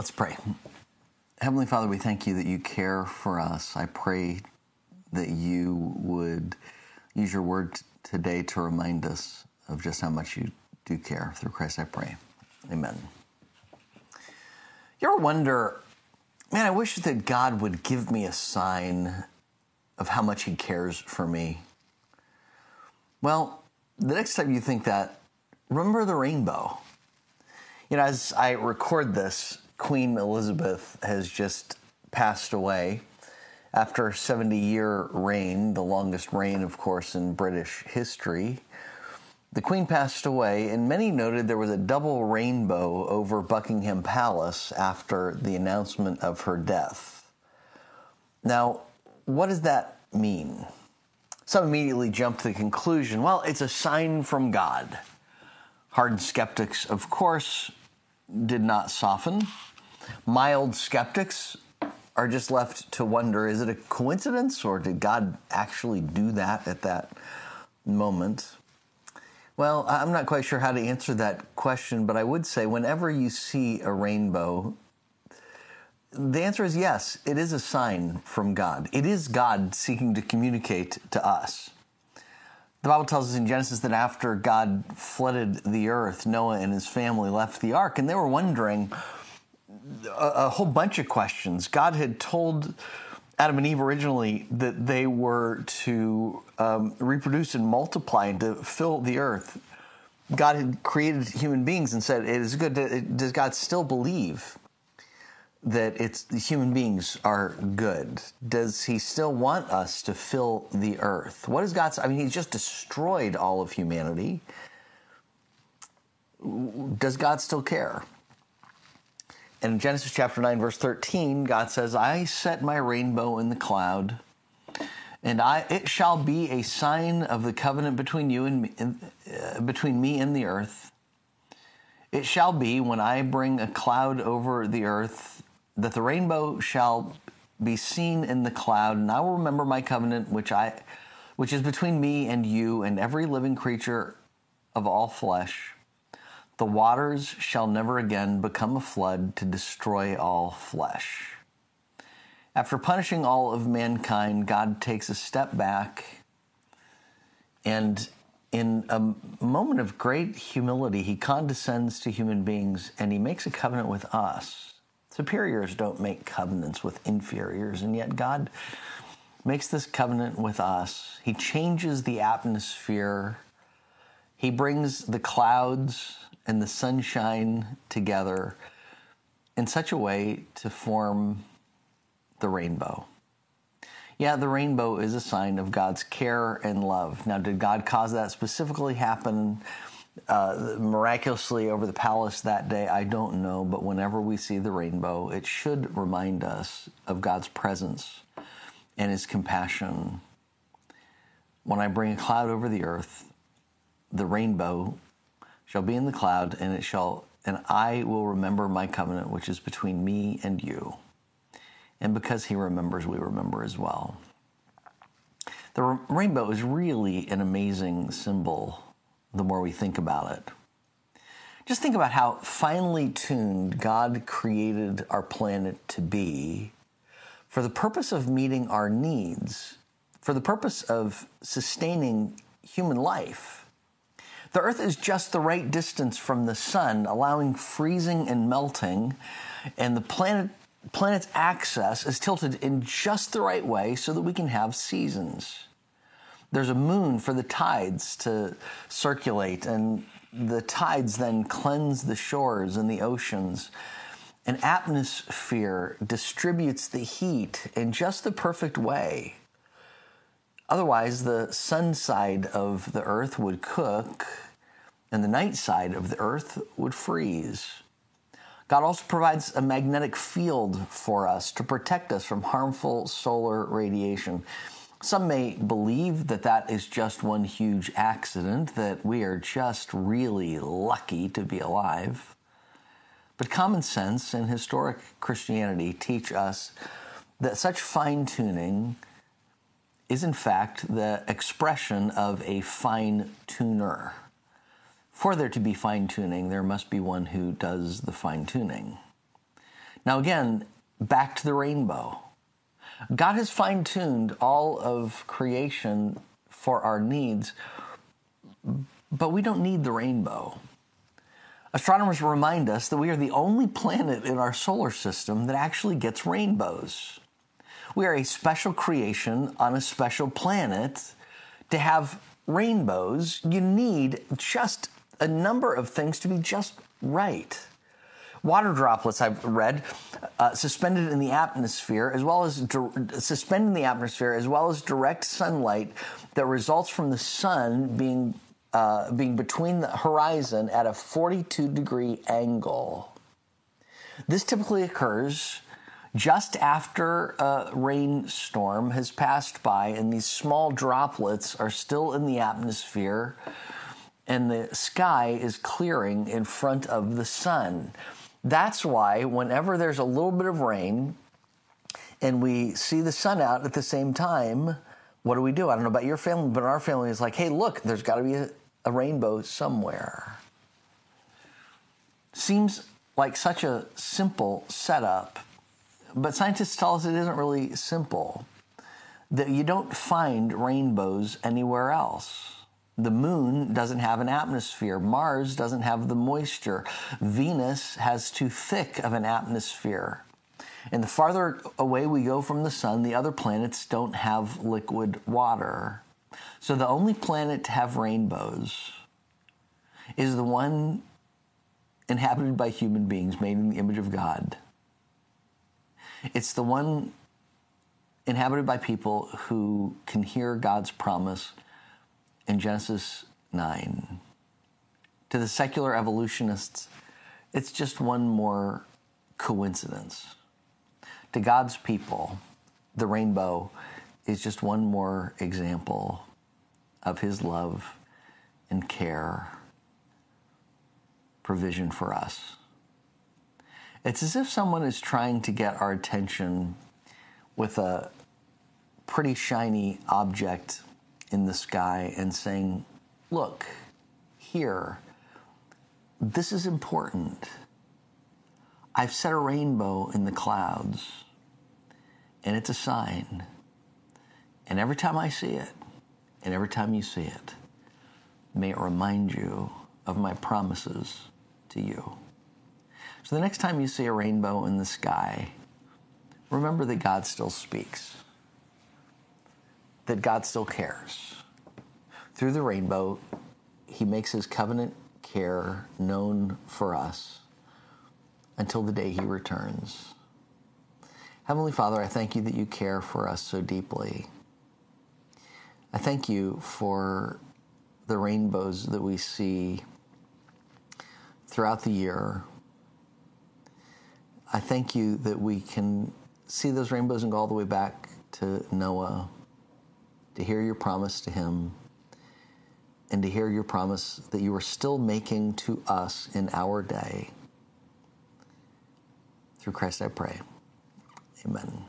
Let's pray. Heavenly Father, we thank you that you care for us. I pray that you would use your word today to remind us of just how much you do care. Through Christ I pray. Amen. You ever wonder, man, I wish that God would give me a sign of how much he cares for me? Well, the next time you think that, remember the rainbow. You know, as I record this, Queen Elizabeth has just passed away after a 70 year reign, the longest reign, of course, in British history. The Queen passed away, and many noted there was a double rainbow over Buckingham Palace after the announcement of her death. Now, what does that mean? Some immediately jump to the conclusion well, it's a sign from God. Hardened skeptics, of course, did not soften. Mild skeptics are just left to wonder is it a coincidence or did God actually do that at that moment? Well, I'm not quite sure how to answer that question, but I would say whenever you see a rainbow, the answer is yes, it is a sign from God. It is God seeking to communicate to us. The Bible tells us in Genesis that after God flooded the earth, Noah and his family left the ark, and they were wondering, a, a whole bunch of questions. God had told Adam and Eve originally that they were to um, reproduce and multiply and to fill the earth. God had created human beings and said, "It is good." To, does God still believe that it's the human beings are good? Does He still want us to fill the earth? What is God's? I mean, He's just destroyed all of humanity. Does God still care? And in Genesis chapter 9, verse 13, God says, I set my rainbow in the cloud, and I, it shall be a sign of the covenant between you and me, uh, between me and the earth. It shall be when I bring a cloud over the earth that the rainbow shall be seen in the cloud, and I will remember my covenant which I which is between me and you and every living creature of all flesh. The waters shall never again become a flood to destroy all flesh. After punishing all of mankind, God takes a step back and, in a moment of great humility, he condescends to human beings and he makes a covenant with us. Superiors don't make covenants with inferiors, and yet God makes this covenant with us. He changes the atmosphere, he brings the clouds and the sunshine together in such a way to form the rainbow. Yeah, the rainbow is a sign of God's care and love. Now, did God cause that specifically happen uh, miraculously over the palace that day? I don't know, but whenever we see the rainbow, it should remind us of God's presence and His compassion. When I bring a cloud over the earth, the rainbow shall be in the cloud, and it shall, and I will remember my covenant, which is between me and you. And because he remembers, we remember as well. The rainbow is really an amazing symbol the more we think about it. Just think about how finely tuned God created our planet to be for the purpose of meeting our needs, for the purpose of sustaining human life. The Earth is just the right distance from the Sun, allowing freezing and melting, and the planet planet's axis is tilted in just the right way so that we can have seasons. There's a moon for the tides to circulate, and the tides then cleanse the shores and the oceans. An atmosphere distributes the heat in just the perfect way Otherwise, the sun side of the earth would cook and the night side of the earth would freeze. God also provides a magnetic field for us to protect us from harmful solar radiation. Some may believe that that is just one huge accident, that we are just really lucky to be alive. But common sense and historic Christianity teach us that such fine tuning is in fact the expression of a fine tuner. For there to be fine tuning, there must be one who does the fine tuning. Now, again, back to the rainbow. God has fine tuned all of creation for our needs, but we don't need the rainbow. Astronomers remind us that we are the only planet in our solar system that actually gets rainbows. We are a special creation on a special planet. To have rainbows, you need just a number of things to be just right. Water droplets, I've read, uh, suspended in the atmosphere, as well as di- suspended in the atmosphere, as well as direct sunlight that results from the sun being uh, being between the horizon at a 42 degree angle. This typically occurs just after a rainstorm has passed by and these small droplets are still in the atmosphere and the sky is clearing in front of the sun. That's why whenever there's a little bit of rain and we see the sun out at the same time, what do we do? I don't know about your family, but our family is like, hey, look, there's got to be a, a rainbow somewhere. Seems like such a simple setup, but scientists tell us it isn't really simple. That you don't find rainbows anywhere else. The moon doesn't have an atmosphere. Mars doesn't have the moisture. Venus has too thick of an atmosphere. And the farther away we go from the sun, the other planets don't have liquid water. So the only planet to have rainbows is the one inhabited by human beings made in the image of God. It's the one inhabited by people who can hear God's promise in Genesis 9. To the secular evolutionists, it's just one more coincidence. To God's people, the rainbow is just one more example of his love and care, provision for us. It's as if someone is trying to get our attention with a pretty shiny object in the sky and saying, Look, here, this is important. I've set a rainbow in the clouds, and it's a sign. And every time I see it, and every time you see it, may it remind you of my promises to you. So the next time you see a rainbow in the sky, remember that God still speaks, that God still cares. Through the rainbow, He makes His covenant care known for us until the day He returns. Heavenly Father, I thank you that you care for us so deeply. I thank you for the rainbows that we see throughout the year. I thank you that we can see those rainbows and go all the way back to Noah, to hear your promise to him, and to hear your promise that you are still making to us in our day. Through Christ I pray. Amen.